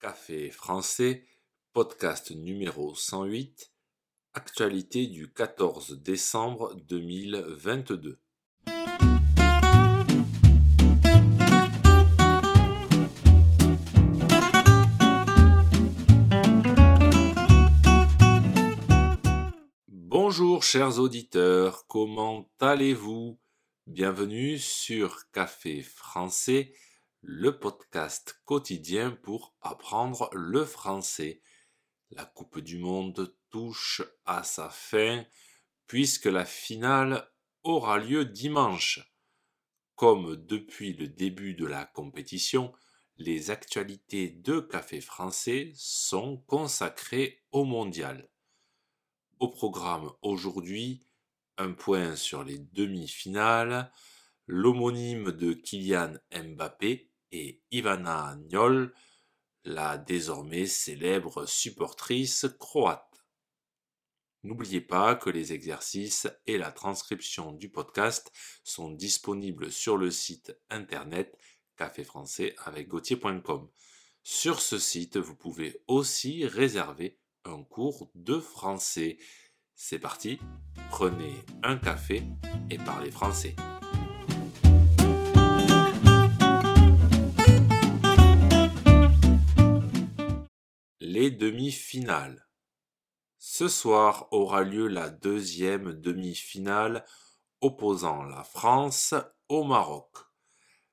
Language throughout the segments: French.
Café français, podcast numéro 108, actualité du 14 décembre 2022. Bonjour chers auditeurs, comment allez-vous? Bienvenue sur Café français, le podcast quotidien pour apprendre le français. La Coupe du Monde touche à sa fin puisque la finale aura lieu dimanche. Comme depuis le début de la compétition, les actualités de Café français sont consacrées au mondial. Au programme aujourd'hui, un point sur les demi-finales, l'homonyme de Kylian Mbappé et Ivana Agnol, la désormais célèbre supportrice croate. N'oubliez pas que les exercices et la transcription du podcast sont disponibles sur le site internet café français avec gauthier.com. Sur ce site, vous pouvez aussi réserver un cours de français. C'est parti, prenez un café et parlez français. Les demi-finales. Ce soir aura lieu la deuxième demi-finale opposant la France au Maroc.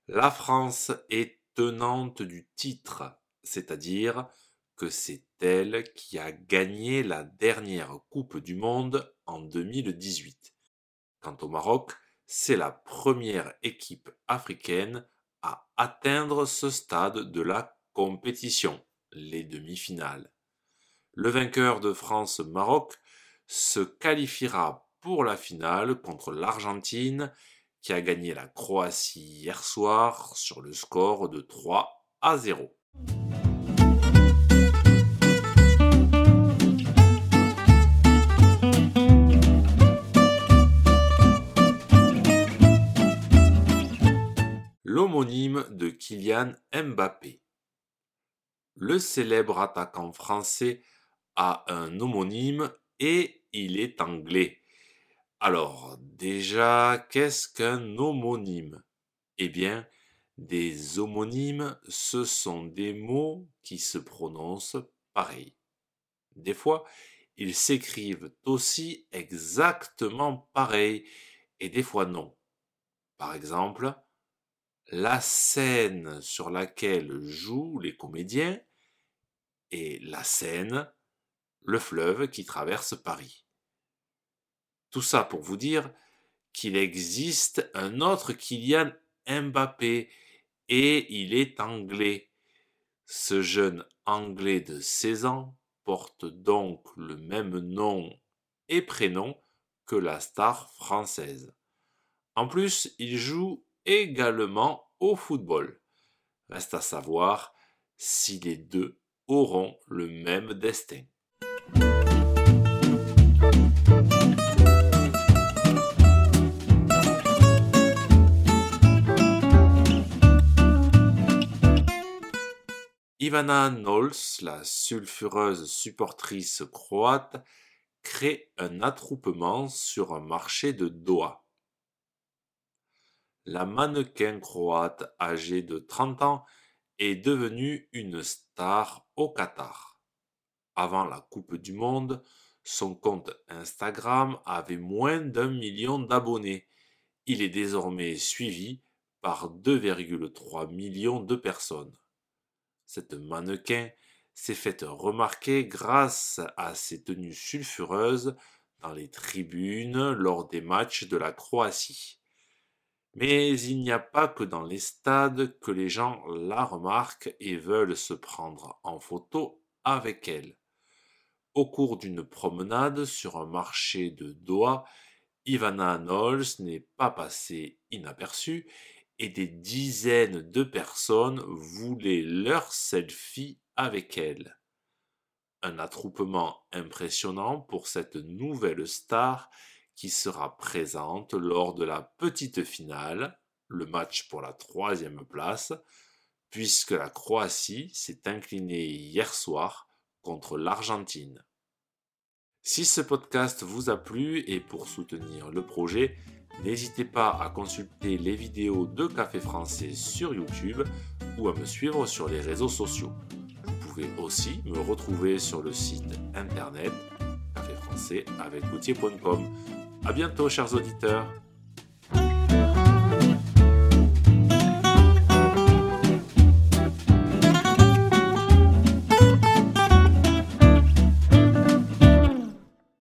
La France est tenante du titre, c'est-à-dire que c'est elle qui a gagné la dernière Coupe du Monde en 2018. Quant au Maroc, c'est la première équipe africaine à atteindre ce stade de la compétition, les demi-finales. Le vainqueur de France-Maroc se qualifiera pour la finale contre l'Argentine qui a gagné la Croatie hier soir sur le score de 3 à 0. L'homonyme de Kylian Mbappé. Le célèbre attaquant français a un homonyme et il est anglais. Alors, déjà, qu'est-ce qu'un homonyme? Eh bien, des homonymes, ce sont des mots qui se prononcent pareil. Des fois, ils s'écrivent aussi exactement pareil et des fois non. Par exemple, la scène sur laquelle jouent les comédiens et la Seine, le fleuve qui traverse Paris. Tout ça pour vous dire qu'il existe un autre Kylian Mbappé et il est anglais. Ce jeune anglais de 16 ans porte donc le même nom et prénom que la star française. En plus, il joue également au football. Reste à savoir si les deux auront le même destin. Ivana Knowles, la sulfureuse supportrice croate, crée un attroupement sur un marché de Doha la mannequin croate âgée de 30 ans est devenue une star au Qatar. Avant la Coupe du Monde, son compte Instagram avait moins d'un million d'abonnés. Il est désormais suivi par 2,3 millions de personnes. Cette mannequin s'est faite remarquer grâce à ses tenues sulfureuses dans les tribunes lors des matchs de la Croatie. Mais il n'y a pas que dans les stades que les gens la remarquent et veulent se prendre en photo avec elle. Au cours d'une promenade sur un marché de Doha, Ivana Knowles n'est pas passée inaperçue et des dizaines de personnes voulaient leur selfie avec elle. Un attroupement impressionnant pour cette nouvelle star qui sera présente lors de la petite finale, le match pour la troisième place, puisque la Croatie s'est inclinée hier soir contre l'Argentine. Si ce podcast vous a plu et pour soutenir le projet, n'hésitez pas à consulter les vidéos de Café Français sur YouTube ou à me suivre sur les réseaux sociaux. Vous pouvez aussi me retrouver sur le site internet café français avec A bientôt chers auditeurs